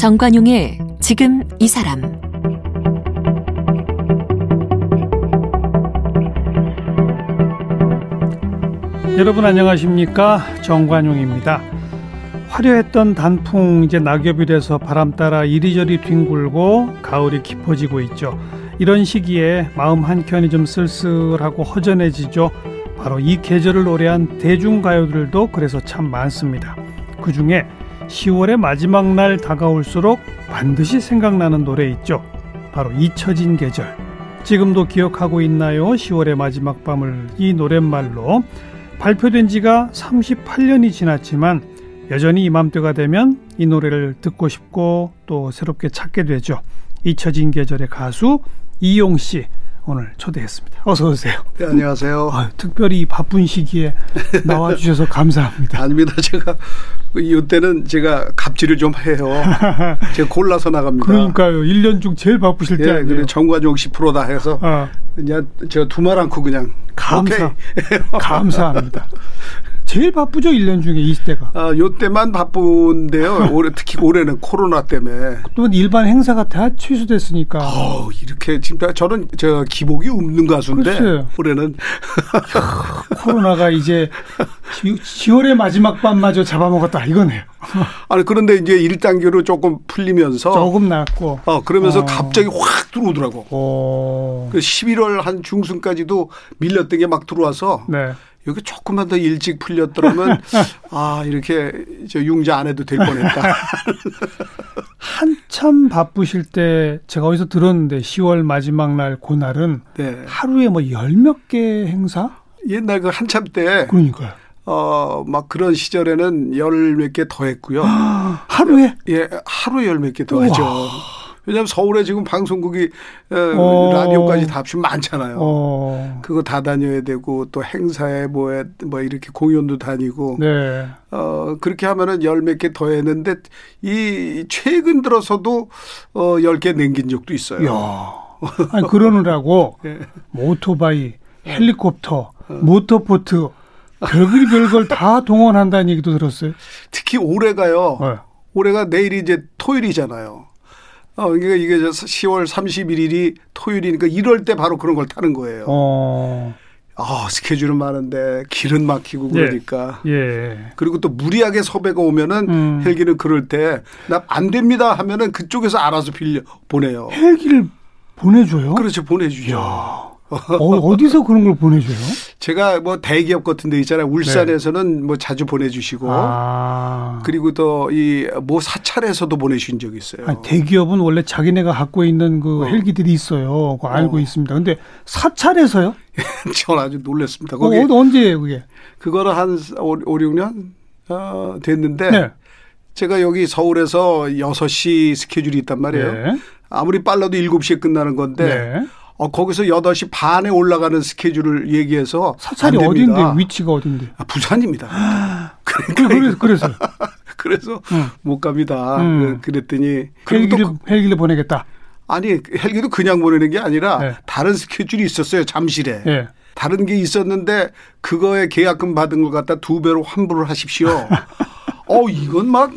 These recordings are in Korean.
정관용의 지금 이 사람 여러분 안녕하십니까 정관용입니다. 화려했던 단풍 이제 낙엽이 돼서 바람 따라 이리저리 뒹굴고 가을이 깊어지고 있죠. 이런 시기에 마음 한켠이 좀 쓸쓸하고 허전해지죠. 바로 이 계절을 노래한 대중가요들도 그래서 참 많습니다. 그 중에 10월의 마지막 날 다가올수록 반드시 생각나는 노래 있죠. 바로 잊혀진 계절. 지금도 기억하고 있나요? 10월의 마지막 밤을 이 노랫말로 발표된 지가 38년이 지났지만 여전히 이맘때가 되면 이 노래를 듣고 싶고 또 새롭게 찾게 되죠. 잊혀진 계절의 가수 이용 씨 오늘 초대했습니다. 어서 오세요. 네, 안녕하세요. 아, 특별히 바쁜 시기에 나와 주셔서 감사합니다. 아닙니다. 제가 이때는 제가 갑질을 좀 해요. 제가 골라서 나갑니다. 그러니까요. 1년 중 제일 바쁘실 때 예, 아니에요. 그래 정관용 씨 프로다 해서 아, 그냥 제가 두말 않고 그냥 감사. 감사합니다. 제일 바쁘죠 1년 중에 20대가. 아, 요때만 바쁜데요. 올해 특히 올해는 코로나 때문에 또 일반 행사가 다 취소됐으니까. 어, 이렇게 진짜 저는 저 기복이 없는 가수인데 글쎄요. 올해는 코로나가 이제 10월의 마지막 밤마저 잡아먹었다 이거네요. 아니 그런데 이제 1단계로 조금 풀리면서 조금 낫고. 어 그러면서 어. 갑자기 확 들어오더라고. 오. 그 11월 한 중순까지도 밀렸던 게 막 들어와서 네. 여기 조금만 더 일찍 풀렸더라면 아 이렇게 저 융자 안 해도 될 뻔했다. 한참 바쁘실 때 제가 어디서 들었는데 10월 마지막 날 그날은 네. 하루에 뭐 열 몇 개 행사? 옛날 그 한참 때 그러니까요. 어 막 그런 시절에는 열 몇 개 더 했고요. 하루에? 예, 하루 열 몇 개더 하죠. 왜냐하면 서울에 지금 방송국이 어, 어. 라디오까지 다 합치면 많잖아요. 어. 그거 다 다녀야 되고 또 행사에 뭐에 뭐 이렇게 공연도 다니고 네. 어 그렇게 하면은 열 몇 개 더 했는데 이 최근 들어서도 어열 개 남긴 적도 있어요. 야. 아니 그러느라고 예. 뭐 오토바이, 헬리콥터, 모터보트 별걸 별걸 다 동원한다는 얘기도 들었어요. 특히 올해가요. 네. 올해가 내일이 이제 토요일이잖아요. 어, 그러니까 이게 이제 10월 31일이 토요일이니까 이럴 때 바로 그런 걸 타는 거예요. 어. 아, 스케줄은 많은데 길은 막히고 그러니까. 예. 그리고 또 무리하게 섭외가 오면은 음. 헬기는 그럴 때 나 안 됩니다 하면은 그쪽에서 알아서 빌려 보내요. 헬기를 보내줘요? 그렇죠. 보내주죠. 어, 어 디서 그런 걸 보내줘요? 제가 뭐 대기업 같은 데 있잖아요. 울산에서는 뭐 자주 보내주시고. 네. 아. 그리고 또 이 뭐 사찰에서도 보내주신 적이 있어요. 아니, 대기업은 원래 자기네가 갖고 있는 그 어. 헬기들이 있어요. 그거 알고 어. 있습니다. 근데 사찰에서요? 전 아주 놀랐습니다. 어, 거기 언제예요, 그게? 그거는 한 5, 5 6년 어, 됐는데 네. 제가 여기 서울에서 6시 스케줄이 있단 말이에요. 네. 아무리 빨라도 7시에 끝나는 건데 네. 어, 거기서 8시 반에 올라가는 스케줄을 얘기해서 사찰이. 어딘데? 위치가 어딘데? 아, 부산입니다. 그, 그래서, 그래서. 그래서 음. 못 갑니다. 음. 그- 그랬더니 그리고 헬기를, 또 헬기를 보내겠다. 아니 헬기도 그냥 보내는 게 아니라 네. 다른 스케줄이 있었어요 잠실에 예. 다른 게 있었는데 그거에 계약금 받은 걸 갖다 두 배로 환불을 하십시오. 어 이건 막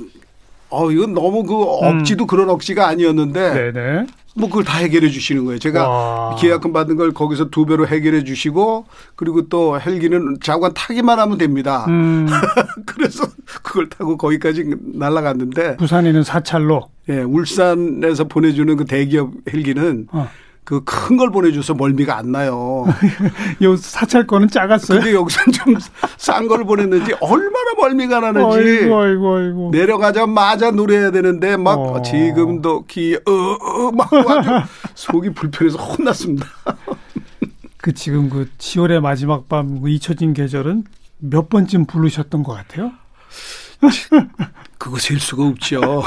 어 이건 너무 그 억지도 그런 억지가 아니었는데 음. 네네. 뭐 그걸 다 해결해 주시는 거예요. 제가 와. 계약금 받은 걸 거기서 두 배로 해결해 주시고 그리고 또 헬기는 자관 타기만 하면 됩니다. 음, 그래서 그걸 타고 거기까지 날아갔는데 부산에는 사찰로. 예, 울산에서 보내주는 그 대기업 헬기는 어. 그 큰 걸 보내줘서 멀미가 안 나요. 요 사찰 거는 작았어요? 근데 여기서는 좀싼 걸 보냈는지 얼마나 멀미가 나는지 아이고, 아이고, 아이고. 내려가자마자 노래해야 되는데 막 어. 지금도 기어막 아주 속이 불편해서 혼났습니다. 그 지금 그 10월의 마지막 밤, 그 잊혀진 계절은 몇 번쯤 부르셨던 것 같아요? 그거 셀 수가 없죠.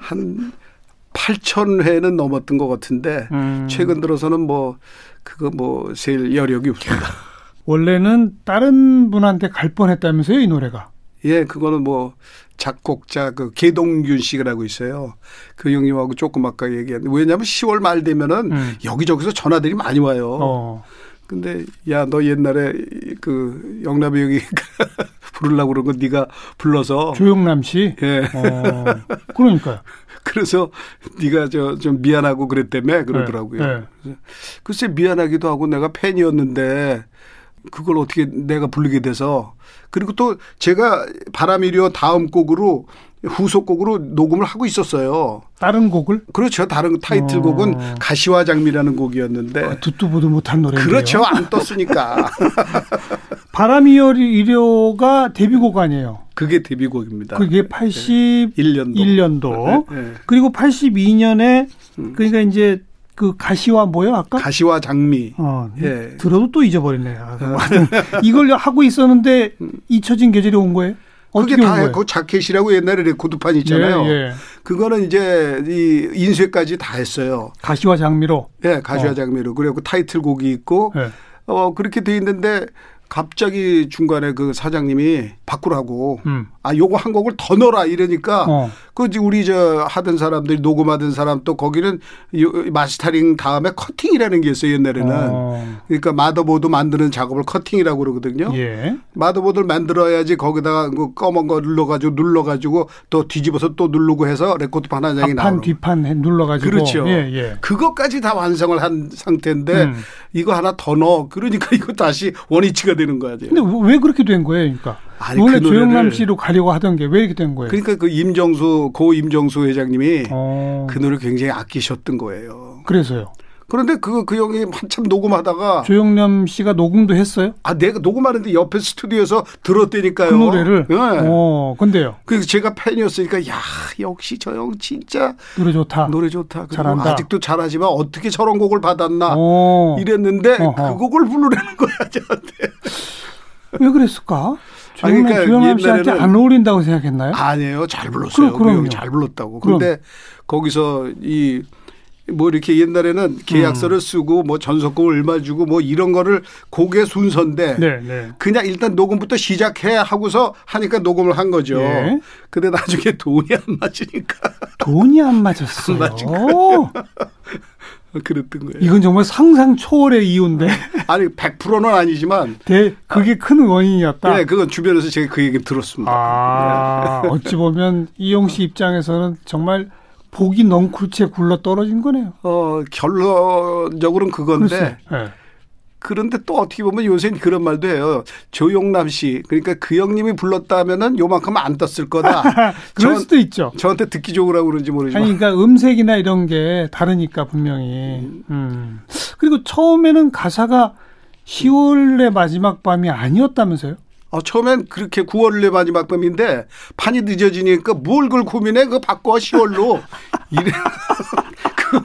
한 8천 회는 넘었던 것 같은데 음. 최근 들어서는 뭐 그거 뭐셀 여력이 없습니다. 원래는 다른 분한테 갈 뻔했다면서요, 이 노래가? 예, 그거는 뭐 작곡자 그 개동균 씨라고 있어요. 그 형님하고 조금 아까 얘기했는데 왜냐하면 10월 말 되면은 음. 여기저기서 전화들이 많이 와요. 어. 근데 야 너 옛날에 그 영남이 형이 부르려고 그런 거 네가 불러서 조영남 씨. 예. 어, 그러니까요. 그래서 네가 저 좀 미안하고 그랬다며 그러더라고요. 네, 네. 글쎄 미안하기도 하고 내가 팬이었는데 그걸 어떻게 내가 부르게 돼서 그리고 또 제가 바람이려 다음 곡으로 후속곡으로 녹음을 하고 있었어요. 다른 곡을 그렇죠. 다른 타이틀곡은 어. 가시와 장미라는 곡이었는데 듣도 보도 못한. 네. 그렇죠. 안 떴으니까. 바람이여리가 데뷔곡 아니에요. 그게 데뷔곡입니다. 그게 81년도. 1년도. 네. 그리고 82년에 그러니까 이제 그 가시와 뭐요 아까? 가시와 장미. 어, 예. 들어도 또 잊어버리네. 아, 하여튼 이걸 하고 있었는데 잊혀진 계절이 온 거예요? 어떻게 그게 온다 거예요? 그 자켓이라고 옛날에 레코드판 있잖아요. 예, 예. 그거는 이제 이 인쇄까지 다 했어요. 가시와 장미로. 예, 가시와 어. 장미로. 그리고 타이틀곡이 있고 예. 어 그렇게 돼 있는데 갑자기 중간에 그 사장님이 바꾸라고 음. 아 요거 한 곡을 더 넣어라 이러니까 어. 그 우리 저 하던 사람들이 녹음하던 사람 또 거기는 요- mastering 다음에 커팅이라는 게 있어요 옛날에는 어. 그러니까 마더보드 만드는 작업을 커팅이라고 그러거든요. 예. 마더보드를 만들어야지 거기다가 그 검은 거 눌러가지고 눌러가지고 또 뒤집어서 또 누르고 해서 레코드판 한 장이 나오는 뒷판 해- 눌러가지고. 그렇죠. 예, 예. 그것까지 다 완성을 한 상태인데 음. 이거 하나 더 넣어. 그러니까 이거 다시 원위치가 되는 거야. 근데 왜 그렇게 된 거예요, 그러니까? 아니, 원래 그 조영남 씨로 가려고 하던 게 왜 이렇게 된 거예요? 그러니까 그 임정수 고 임정수 회장님이 어. 그 노래 굉장히 아끼셨던 거예요. 그래서요. 그런데 그 그 형이 한참 녹음하다가 조영남 씨가 녹음도 했어요? 아 내가 녹음하는데 옆에 스튜디오에서 들었다니까요. 그 노래를. 예. 어, 근데요. 그래서 제가 팬이었으니까 야 역시 저 형 진짜 노래 좋다. 노래 좋다. 잘한다. 아직도 잘하지만 어떻게 저런 곡을 받았나 어. 이랬는데 어허. 그 곡을 부르라는 거야 저한테. 왜 그랬을까? 아니, 조영남, 그러니까 조영남 씨한테 안 어울린다고 생각했나요? 아니에요. 잘 불렀어요. 그럼, 그. 잘 불렀다고. 그럼. 근데 거기서 이 뭐 이렇게 옛날에는 계약서를 음. 쓰고 뭐 전속금 얼마 주고 뭐 이런 거를 곡의 순서인데 네, 네. 그냥 일단 녹음부터 시작해 하고서 하니까 녹음을 한 거죠. 예. 근데 나중에 돈이 안 맞으니까 돈이 안 맞았어요. 안 맞은 그랬던 거예요. 이건 정말 상상 초월의 이유인데. 아니 100%는 아니지만 대, 그게 큰 원인이었다. 네, 그건 주변에서 제가 그 얘기 들었습니다. 아, 어찌 보면 이용 씨 입장에서는 정말 복이 넝쿨채 굴러 떨어진 거네요. 어, 결론적으로는 그건데 글쎄. 예. 그런데 또 어떻게 보면 요새는 그런 말도 해요. 조용남 씨. 그러니까 그 형님이 불렀다면은 요만큼 안 떴을 거다. 그럴 저, 수도 있죠. 저한테 듣기 좋으라고 그런지 모르지만. 아니, 그러니까 음색이나 이런 게 다르니까 분명히. 음. 그리고 처음에는 가사가 10월의 마지막 밤이 아니었다면서요? 어, 처음엔 그렇게 9월의 마지막 밤인데 판이 늦어지니까 뭘 그걸 고민해? 그거 바꿔 10월로. 이래. 그,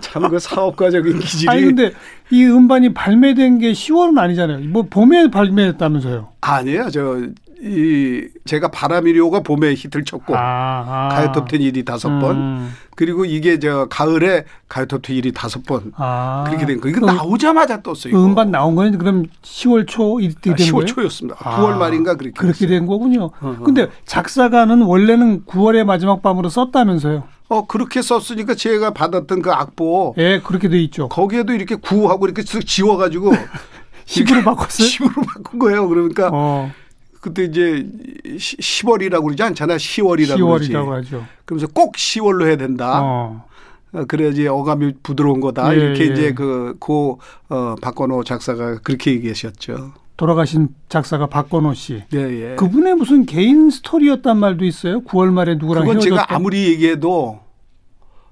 참 그 사업가적인 기질이. 아니, 근데 이 음반이 발매된 게 10월은 아니잖아요. 뭐 봄에 발매했다면서요? 아니에요. 저, 이, 제가 바람이료가 봄에 히트를 쳤고. 아, 아. 가요톱10 1위 다섯 번. 음. 그리고 이게 저 가을에 가요톱10 1위 다섯 번. 아. 그렇게 된 거. 이거 그 나오자마자 떴어요. 그 음반 나온 거는 그럼 10월 초 이때 아, 된 10월 거예요? 초였습니다. 아, 9월 말인가 그렇게. 그렇게 된 거군요. 어허. 근데 작사가는 원래는 9월의 마지막 밤으로 썼다면서요? 어 그렇게 썼으니까 제가 받았던 그 악보 예, 그렇게 돼 있죠. 거기에도 이렇게 구하고 이렇게 쓱 지워가지고 10으로 바꿨어요? 10으로 바꾼 거예요. 그러니까 어, 그때 이제 10월이라고 그러지 않잖아. 10월이라고 그러지. 10월이라고 하죠. 그러면서 꼭 10월로 해야 된다. 어. 어, 그래야지 어감이 부드러운 거다. 예, 이렇게 예. 이제 그 고 어, 박건호 작사가 그렇게 얘기하셨죠. 돌아가신 작사가 박건호 씨. 예, 예. 그분의 무슨 개인 스토리였단 말도 있어요. 9월 말에 누구랑 그건 헤어졌다. 제가 아무리 얘기해도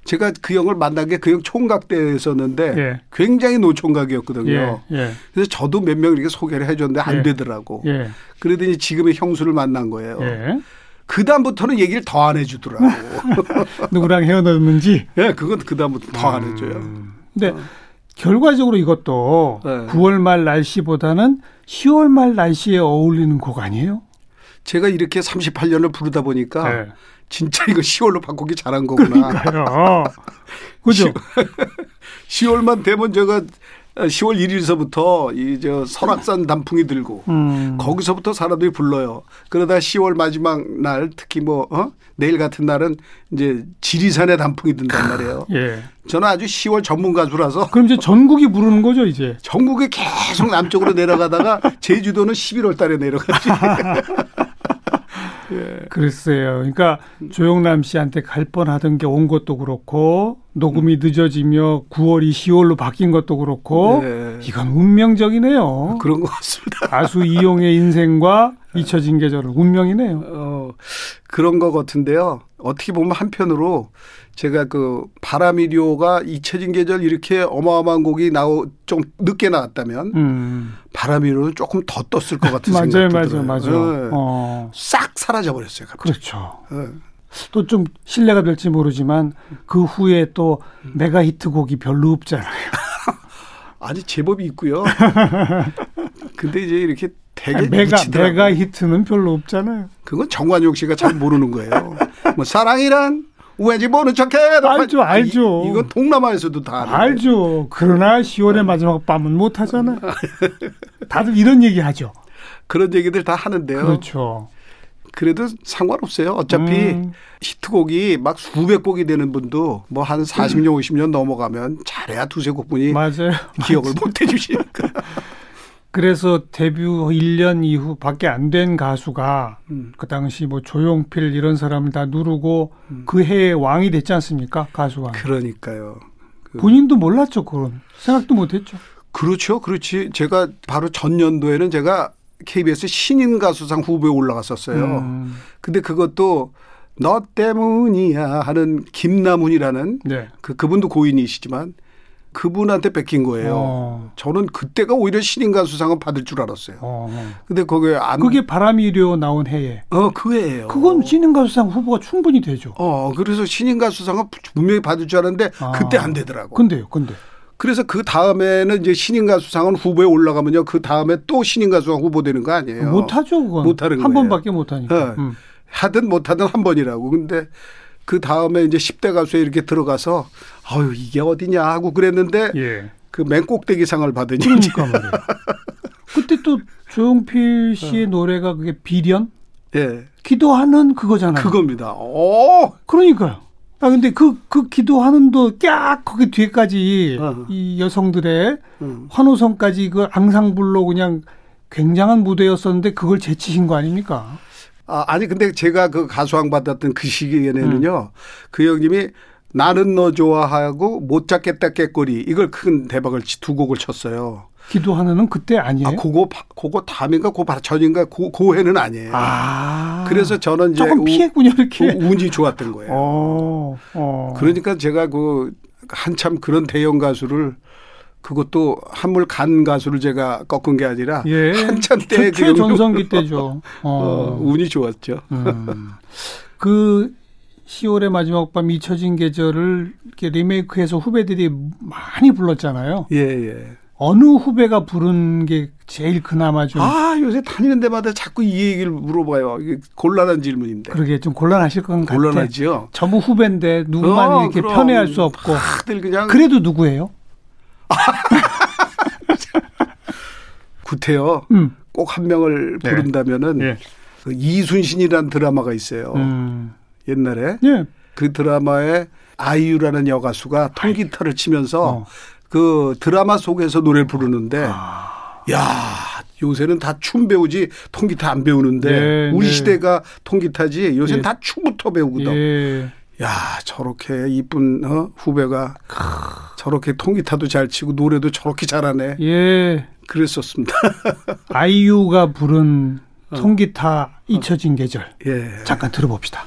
제가 그 형을 만난 게 그 형 총각 때였었는데 예. 굉장히 노총각이었거든요. 예, 예, 그래서 저도 몇 명 이렇게 소개를 해줬는데 안 예. 되더라고. 예, 그러더니 지금의 형수를 만난 거예요. 예. 그 다음부터는 얘기를 더 안 해주더라고. 누구랑 헤어졌는지. 예, 그건 그 다음부터 더 안 해줘요. 음. 근데 결과적으로 이것도 네. 9월 말 날씨보다는 10월 말 날씨에 어울리는 곡 아니에요? 제가 이렇게 38년을 부르다 보니까 네. 진짜 이거 10월로 바꾸기 잘한 거구나. 그러니까요. 그죠? 10월만 되면 제가 10월 1일서부터 이 저 설악산 단풍이 들고 음. 거기서부터 사람들이 불러요. 그러다 10월 마지막 날 특히 뭐 어? 내일 같은 날은 이제 지리산의 단풍이 든단 말이에요. 예. 저는 아주 10월 전문 가수라서 그럼 이제 전국이 부르는 거죠, 이제. 전국에 계속 남쪽으로 내려가다가 제주도는 11월 달에 내려가지. 예. 글쎄요. 그러니까 조영남 씨한테 갈 뻔하던 게 온 것도 그렇고 녹음이 늦어지며 9월이 10월로 바뀐 것도 그렇고 네. 이건 운명적이네요. 그런 것 같습니다. 가수 이용의 인생과 잊혀진 계절은 운명이네요. 어, 그런 것 같은데요. 어떻게 보면 한편으로 제가 그 바람이료가 잊혀진 계절 이렇게 어마어마한 곡이 나오 좀 늦게 나왔다면 음. 바람이료는 조금 더 떴을 것 같은 맞아요, 생각도 맞아요, 들어요. 맞아요. 예. 어. 싹 사라져 버렸어요. 갑자기. 그렇죠. 예. 또 좀 신뢰가 될지 모르지만 그 후에 또 메가 히트곡이 별로 없잖아요. 아니 제법이 있고요. 근데 이제 이렇게 되게 메가. 메가 히트는 별로 없잖아요. 그건 정관용 씨가 잘 모르는 거예요. 뭐 사랑이란 왠지 모른 척해. 알죠, 알죠. 이, 건 동남아에서도 다. 알죠. 그러나 10월의 마지막 밤은 못 하잖아요. 다들 이런 얘기 하죠. 그런 얘기들 다 하는데요. 그렇죠. 그래도 상관없어요. 어차피 음. 히트곡이 막 수백 곡이 되는 분도 뭐 한 40년, 50년 넘어가면 잘해야 두세 곡뿐이 맞아요. 기억을 못 해주시니까. 그래서 데뷔 1년 이후 밖에 안 된 가수가 음. 그 당시 뭐 조용필 이런 사람을 다 누르고 그 해에 왕이 됐지 않습니까? 가수가. 그러니까요. 그- 본인도 몰랐죠, 그건. 생각도 못 했죠. 그렇죠. 그렇지. 제가 바로 전년도에는 제가 KBS 신인 가수상 후보에 올라갔었어요. 음. 근데 그것도 너 때문이야 하는 김남훈이라는 네. 그 그분도 고인이시지만 그분한테 뺏긴 거예요. 어. 저는 그때가 오히려 신인 가수상을 받을 줄 알았어요. 어. 근데 거기에 안 그게 바람이려 나온 해에. 어, 그 해예요. 그건 신인 가수상 후보가 충분히 되죠. 어, 그래서 신인 가수상을 분명히 받을 줄 알았는데 아. 그때 안 되더라고. 근데요, 근데. 그래서 그 다음에는 이제 신인 가수상은 후보에 올라가면요. 그 다음에 또 신인 가수상 후보 되는 거 아니에요. 못하죠, 그건. 못하는 한 거예요. 번밖에 못하니까. 네. 음. 하든 못하든 한 번이라고. 근데 그 다음에 이제 10대 가수에 이렇게 들어가서 아유, 이게 어디냐 하고 그랬는데 예. 그맨 꼭대기 상을 받으니 그러니까 말이에요. 그때 또 조용필 씨의 노래가 그게 비련? 예. 기도하는 그거잖아요. 그겁니다. 오! 그러니까요. 아 근데 그 그 기도하는도 깍 거기 뒤에까지 어. 이 여성들의 음. 환호성까지 그 앙상블로 그냥 굉장한 무대였었는데 그걸 제치신 거 아닙니까? 아, 아니 근데 제가 그 가수왕 받았던 그 시기에는요. 음. 그 형님이 나는 너 좋아하고 못 잡겠다 깨꼬리 이걸 큰 대박을 치- 두 곡을 쳤어요. 기도하는은 그때 아니에요? 아, 그거 바- 그거 다음인가 그거 바로 전인가 그, 그 해는 아니에요. 아. 그래서 저는 이제 조금 우- 피했군요 그 이렇게. 운이 좋았던 거예요. 어. 어. 그러니까 제가 그 한참 그런 대형 가수를 그것도 한물 간 가수를 제가 꺾은 게 아니라 예. 한참 때그 최 전성기 때죠. 어, 어. 운이 좋았죠. 음. 그 10월의 마지막 밤 잊혀진 계절을 이렇게 리메이크해서 후배들이 많이 불렀잖아요. 예, 예. 어느 후배가 부른 게 제일 그나마 좀 아, 요새 다니는 데마다 자꾸 이 얘기를 물어봐요. 이게 곤란한 질문인데. 그러게 좀 곤란하실 것 같아. 곤란하지요. 전부 후배인데 누구만 어, 이렇게 그럼. 편애할 수 없고. 다들 그냥 그래도 누구예요? 구태여 음. 꼭한 명을 네. 부른다면은 예. 그 이순신이라는 드라마가 있어요. 음. 옛날에 예. 그 드라마에 아이유라는 여가수가 통기타를 치면서 어. 그 드라마 속에서 노래를 부르는데 아. 야 요새는 다 춤 배우지 통기타 안 배우는데 네, 우리 네. 시대가 통기타지 요새는 예. 다 춤부터 배우거든. 예. 야 저렇게 이쁜 어? 후배가 저렇게 통기타도 잘 치고 노래도 저렇게 잘하네. 예. 그랬었습니다. 아이유가 부른 어. 통기타 잊혀진 계절. 예. 잠깐 들어봅시다.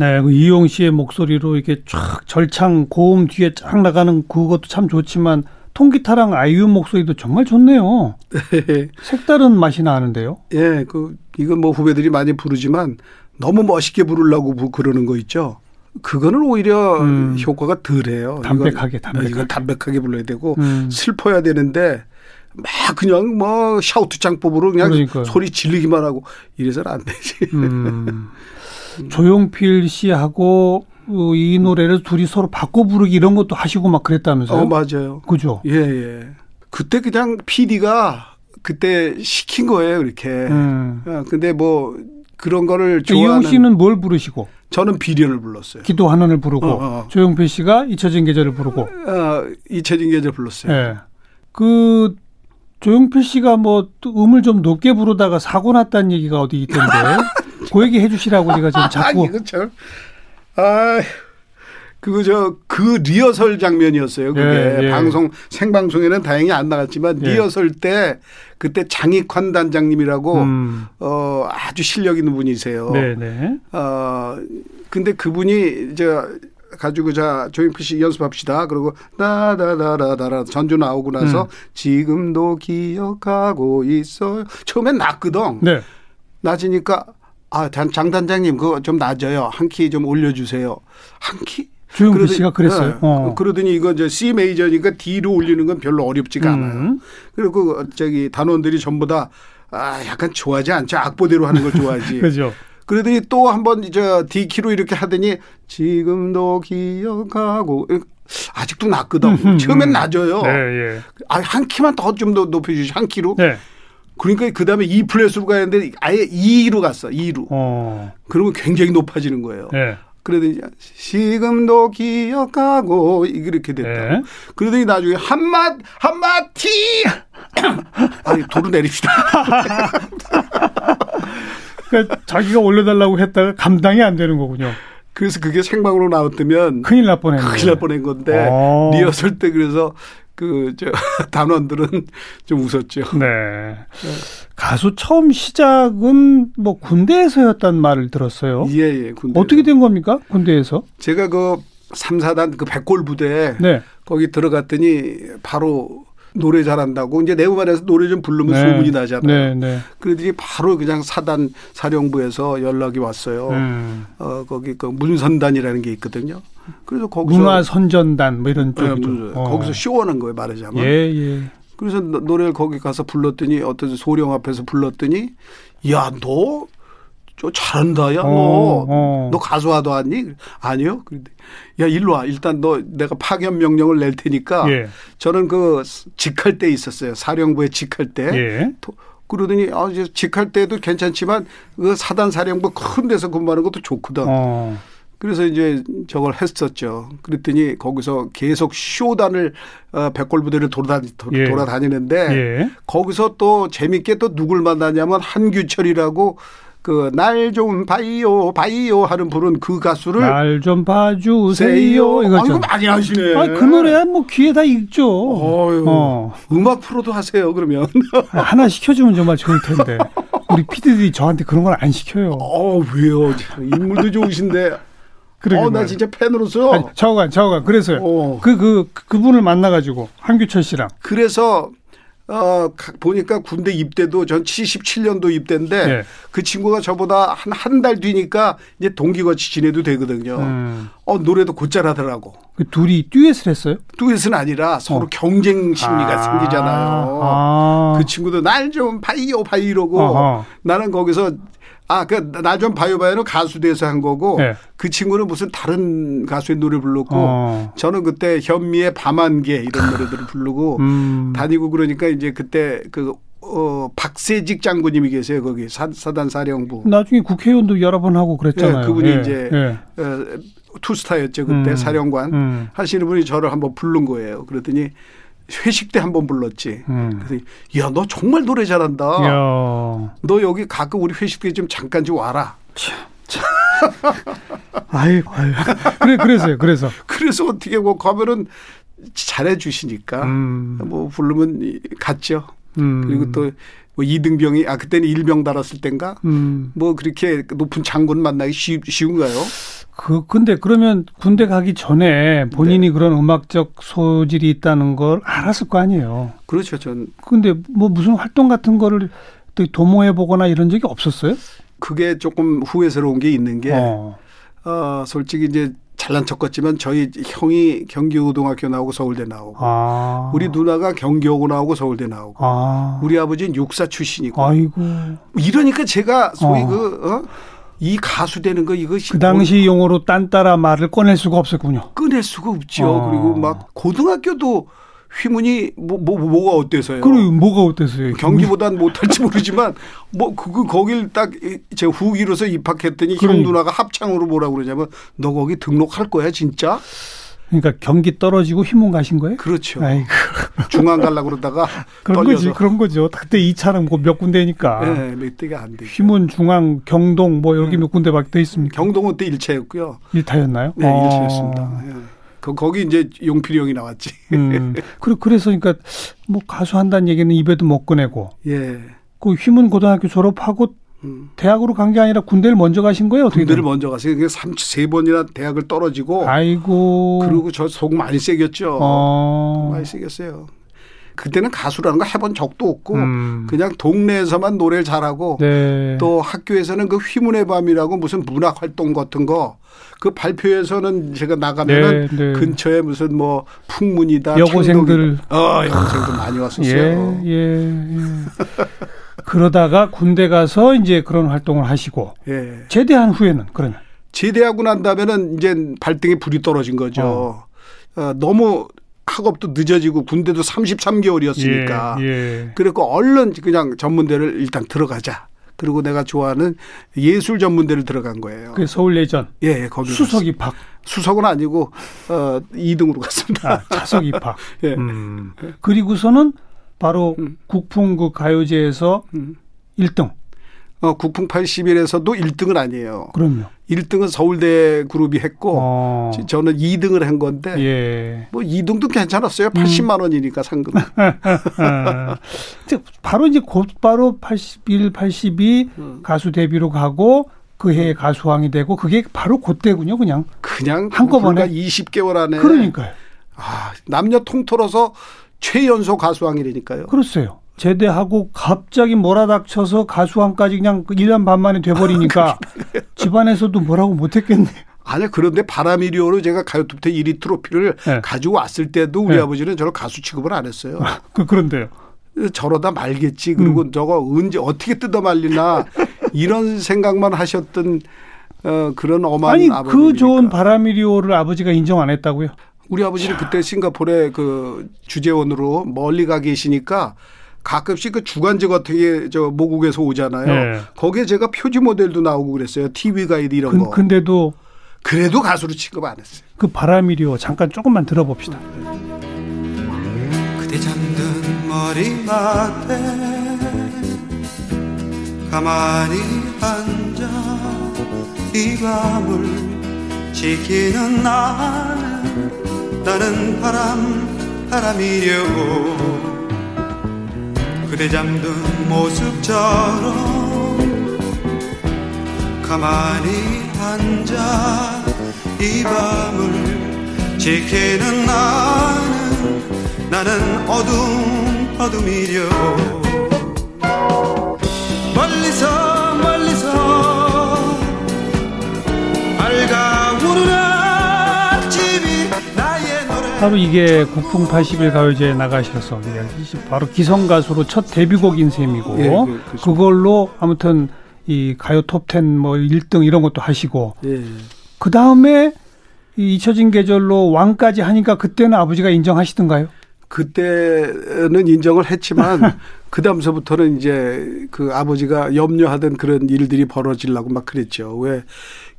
네, 그 이용 씨의 목소리로 이렇게 쫙 절창 고음 뒤에 쫙 나가는 그것도 참 좋지만 통기타랑 아이유 목소리도 정말 좋네요. 색다른 맛이 나는데요. 예, 그 이건 뭐 후배들이 많이 부르지만 너무 멋있게 부르려고 부- 그러는 거 있죠. 그거는 오히려 음. 효과가 덜해요. 담백하게, 이건, 담백하게. 이건 담백하게 불러야 되고 음. 슬퍼야 되는데 막 그냥 뭐 샤우트 장법으로 그냥 그러니까요. 소리 지르기만 하고 이래서는 안 되지. 음. 조용필 씨하고 어, 이 노래를 둘이 서로 바꿔 부르기 이런 것도 하시고 막 그랬다면서요? 어 맞아요. 그죠? 예 예. 그때 그냥 PD가 그때 시킨 거예요 이렇게. 음. 어, 근데 뭐 그런 거를 이용 좋아하는 씨는 뭘 부르시고 저는 비련을 불렀어요. 기도하는을 부르고 어, 어. 조용필 씨가 잊혀진 계절을 부르고 어, 이채진 계절 불렀어요. 예. 그 조용필 씨가 뭐또 음을 좀 높게 부르다가 사고 났다는 얘기가 어디 있던데 그 얘기 해주시라고 제가 지금 아, 자꾸 참. 아, 그거 저 그 리허설 장면이었어요. 그게 예, 예. 방송 생방송에는 다행히 안 나갔지만 예. 리허설 때 그때 장익환 단장님이라고 음. 어 아주 실력 있는 분이세요. 네 네 어 근데 그분이 저 가지고 자 조용필 씨 연습합시다. 그리고 다다다다다라 전주 나오고 나서 음. 지금도 기억하고 있어요. 처음엔 낮거든. 네 낮으니까 아, 장, 장 단장님 그거 좀 낮아요. 한 키 좀 올려주세요. 한 키? 그러더니- 씨가 그랬어요. 네. 어. 그러더니 이거 이제 C 메이저니까 D로 올리는 건 별로 어렵지가 않아요. 음. 그리고 그 저기 단원들이 전부 다 아, 약간 좋아하지 않죠. 악보대로 하는 걸 좋아하지. 그죠. 그러더니 또 한번저 D 키로 이렇게 하더니 지금도 기억하고 아직도 낮거든. 처음엔 낮아요. 네, 예. 아, 한 키만 더 좀 더 높여주시 한 키로. 네. 그러니까 그 다음에 E 플랫으로 가야 되는데 아예 2로 갔어. 2로. 어. 그러면 굉장히 높아지는 거예요. 네. 그러더니 지금도 기억하고 이렇게 됐다. 네. 그러더니 나중에 한맛 한맛 티. 아니 도로 내립시다. 그러니까 자기가 올려달라고 했다가 감당이 안 되는 거군요. 그래서 그게 생방으로 나왔다면 큰일 날 뻔했네. 큰일 날 뻔한 건데 어. 리허설 때 그래서 그 저 단원들은 좀 웃었죠. 네. 가수 처음 시작은 뭐 군대에서였단 말을 들었어요. 예, 예. 군대. 어떻게 된 겁니까? 군대에서? 제가 그 3, 4단 그 백골 부대 네. 거기 들어갔더니 바로 노래 잘한다고 이제 내부반에서 노래 좀 부르면 네. 소문이 나잖아요. 네, 네. 그러더니 바로 그냥 사단 사령부에서 연락이 왔어요. 음. 어 거기 그 문선단이라는 게 있거든요. 그래서 거기서 문화 선전단 뭐 이런 예, 쪽이죠. 문- 어. 거기서 쇼하는 거예요 말하자면. 예, 예. 그래서 노- 노래를 거기 가서 불렀더니 어떤 소령 앞에서 불렀더니 야 너 저 잘한다 야너 어, 어. 너 가수하도 하니 아니요 그런데 야 일로 와 일단 너 내가 파견 명령을 낼 테니까 예. 저는 그 직할 때 있었어요 사령부에 직할 때 예. 도- 그러더니 아 이제 직할 때도 괜찮지만 그 사단 사령부 큰 데서 근무하는 것도 좋거든 어. 그래서 이제 저걸 했었죠. 그랬더니 거기서 계속 쇼단을 어, 백골부대를 돌아다니, 도- 예. 돌아다니는데 예. 거기서 또 재밌게 또 누굴 만나냐면 한규철이라고 그 날 좀 봐요 봐요 하는 부른 그 가수를 날 좀 봐주세요. 아. 이거 많이 하시네. 아, 그 노래야 뭐 귀에 다 익죠. 어휴. 어. 음악 프로도 하세요 그러면. 하나 시켜주면 정말 좋을 텐데. 우리 피디들이 저한테 그런 걸 안 시켜요. 어 왜요? 인물도 좋으신데. 어, 나. 진짜 팬으로서. 아니, 좌우간, 좌우간. 그래서요. 어. 그, 그, 그- 그분을 만나가지고, 한규철 씨랑. 그래서 어 가- 보니까 군대 입대도 전 77년도 입대인데 예. 그 친구가 저보다 한 한 달 뒤니까 이제 동기같이 지내도 되거든요. 음. 어 노래도 곧잘 하더라고. 그 둘이 듀엣을 했어요? 듀엣은 아니라 서로 어. 경쟁 심리가 아. 생기잖아요. 아. 그 친구도 날좀 봐요 봐요 이러고 어허. 나는 거기서 아, 그, 날좀 봐요 봐요는 가수대에서 한 거고 네. 그 친구는 무슨 다른 가수의 노래 불렀고 어. 저는 그때 현미의 밤안개 이런 노래들을 부르고 음. 다니고 그러니까 이제 그때 그 어, 박세직 장군님이 계세요 거기 사, 사단 사령부 나중에 국회의원도 여러 번 하고 그랬잖아요. 예, 그분이 예, 이제 예. 어, 투스타였죠 그때 음. 사령관 음. 하시는 분이 저를 한번 부른 거예요. 그랬더니 회식 때 한 번 불렀지. 음. 그래서 야 너 정말 노래 잘한다. 이야. 너 여기 가끔 우리 회식 때 좀 잠깐 좀 와라. 아이, 아이. 그래, 그래서요, 그래서. 그래서 어떻게 뭐 가면은 잘해 주시니까 음. 뭐 부르면 이- 갔죠. 음. 그리고 또 뭐 이등병이 아 그때는 일병 달았을 땐가 음. 뭐 그렇게 높은 장군 만나기 쉬, 쉬운가요? 그 근데 그러면 군대 가기 전에 본인이 네. 그런 음악적 소질이 있다는 걸 알았을 거 아니에요. 그렇죠. 전 근데 뭐 무슨 활동 같은 거를 또 도모해 보거나 이런 적이 없었어요? 그게 조금 후회스러운 게 있는 게 어. 어, 솔직히 이제 잘난 척 같지만 저희 형이 경기고등학교 나오고 서울대 나오고 아. 우리 누나가 경기고 나오고 서울대 나오고 아. 우리 아버지는 육사 출신이고 아이고. 이러니까 제가 소위 어. 그, 어? 이 가수 되는 거 이거 그 당시 용어로 딴따라 말을 꺼낼 수가 없었군요. 꺼낼 수가 없죠. 어. 그리고 막 고등학교도 휘문이 뭐, 뭐 뭐가 어때서요? 그리고 뭐가 어땠어요? 경기보단 못할지 모르지만 뭐 그거 거길 딱 제 후기로서 입학했더니 형. 누나가 합창으로 뭐라 그러냐면 너 거기 등록할 거야 진짜? 그러니까 경기 떨어지고 휘문 가신 거예요? 그렇죠. 아이고. 중앙 갈라 그러다가 그런 떨려서 거지, 그런 거죠. 그때 2차는 몇 군데니까. 네, 몇 대가 안 되죠. 휘문, 중앙, 경동 뭐 여기 네. 몇 군데밖에 돼 있습니까? 경동은 때 1차였고요. 일타였나요? 네, 어. 1차였습니다. 예. 그 거기 이제 용필이 형이 나왔지. 음. 그래 그래서 그러니까 뭐 가수 한다는 얘기는 입에도 못 꺼내고 예. 그 휘문 고등학교 졸업하고 음. 대학으로 간 게 아니라 군대를 먼저 가신 거예요? 어떻게 군대를? 먼저 갔어요. 그게 삼세 번이나 대학을 떨어지고 아이고. 그리고 저 속 많이 세겼죠. 어. 많이 세겼어요. 그때는 가수라는 거 해본 적도 없고 음. 그냥 동네에서만 노래를 잘하고 네. 또 학교에서는 그 휘문의 밤이라고 무슨 문학 활동 같은 거 그 발표에서는 제가 나가면은 네, 네. 근처에 무슨 뭐 풍문이다 여고생들. 창덕이- 어 여고생들 많이 왔었어요. 예, 예, 예. 그러다가 군대 가서 이제 그런 활동을 하시고 예. 제대한 후에는 그러면 제대하고 난 다음에는 이제 발등에 불이 떨어진 거죠. 어, 너무 학업도 늦어지고 군대도 33개월이었으니까. 예, 예. 그래고 얼른 그냥 전문대를 일단 들어가자. 그리고 내가 좋아하는 예술 전문대를 들어간 거예요. 그 서울 예전 예, 예, 거기 수석. 입학, 수석은 아니고 어 2등으로 갔습니다. 아, 차석 입학. 예. 음. 그리고서는 바로 음. 국풍 그 가요제에서 음. 1등. 어, 국풍 81에서도 1등은 아니에요. 그럼요. 1등은 서울대 그룹이 했고 어. 지- 저는 2등을 한 건데 예. 뭐 2등도 괜찮았어요. 음. 80만 원이니까 상금. 바로 이제 곧바로 81, 82 음. 가수 데뷔로 가고 그 해에 가수왕이 되고 그게 바로 그때군요, 그냥. 그냥 한꺼번에? 불과 20개월 안에 그러니까요. 아, 남녀 통틀어서 최연소 가수왕이라니까요. 그렇어요. 제대하고 갑자기 몰아닥쳐서 가수왕까지 그냥 그 1년 반 만에 돼버리니까 집안에서도 뭐라고 못했겠네. 아니 그런데 바람이리오로 제가 가요톱텐 1위 트로피를 네. 가지고 왔을 때도 우리 네. 아버지는 저를 가수 취급을 안 했어요. 그, 그런데요. 저러다 말겠지. 그리고 음. 저거 언제 어떻게 뜯어 말리나 이런 생각만 하셨던 어, 그런 엄한 아니, 아버님. 그 좋은 바라미리오를 아버지가 인정 안 했다고요? 우리 아버지는 그때 싱가포르에 그 주재원으로 멀리 가 계시니까 가끔씩 그 주간지 같은 게 저 모국에서 오잖아요. 네. 거기에 제가 표지 모델도 나오고 그랬어요. TV 가이드 이런 근, 거. 근데도 그래도 가수로 취급 안 했어요. 그 바라미리오 잠깐 조금만 들어봅시다. 그대 잠든 머리맡에 가만히 앉아 이 밤을 지키는 나 는 나는 바람 바람이려고. 그대 잠든 모습처럼 가만히 앉아 이 밤을 지키는 나는 나는 어둠 어둠이려 멀 바로 이게 국풍 80일 가요제에 나가셔서 바로 기성 가수로 첫 데뷔곡인 셈이고 예, 그- 그렇습니다. 그걸로 아무튼 이 가요 톱10 뭐 1등 이런 것도 하시고 예. 그 다음에 이 잊혀진 계절로 왕까지 하니까 그때는 아버지가 인정하시던가요? 그때는 인정을 했지만 그 다음서부터는 이제 그 아버지가 염려하던 그런 일들이 벌어지려고 막 그랬죠. 왜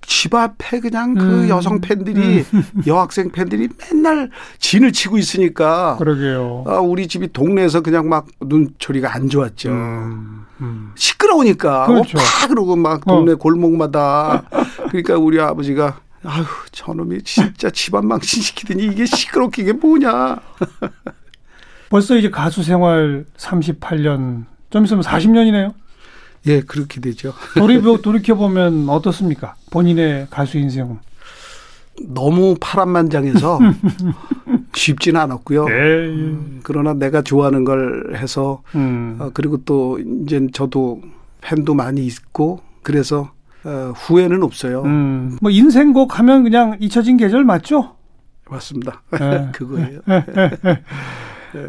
집 앞에 그냥 그 음. 여성 팬들이 여학생 팬들이 맨날 진을 치고 있으니까 그러게요. 아, 우리 집이 동네에서 그냥 막 눈초리가 안 좋았죠. 음, 음. 시끄러우니까 그렇죠. 막 그러고 막 동네 골목마다 그러니까 우리 아버지가 아휴 저놈이 진짜 집안 망신시키더니 이게 시끄럽게 이게 뭐냐 벌써 이제 가수 생활 38년 좀 있으면 40년이네요. 예 그렇게 되죠 돌이켜 돌이켜 보면 어떻습니까? 본인의 가수 인생은 너무 파란만장해서 쉽지는 않았고요. 예. 그러나 내가 좋아하는 걸 해서 음. 어, 그리고 또 이제 저도 팬도 많이 있고 그래서 어, 후회는 없어요. 음. 뭐 인생곡 하면 그냥 잊혀진 계절 맞죠? 맞습니다. 네. 그거예요.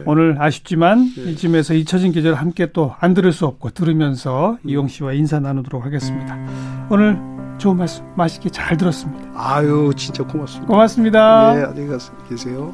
오늘 아쉽지만 네. 이쯤에서 잊혀진 계절 함께 또 안 들을 수 없고 들으면서 이용 씨와 인사 나누도록 하겠습니다. 오늘 좋은 말씀 맛있게 잘 들었습니다. 아유 진짜 고맙습니다. 고맙습니다. 예, 안녕히. 계세요.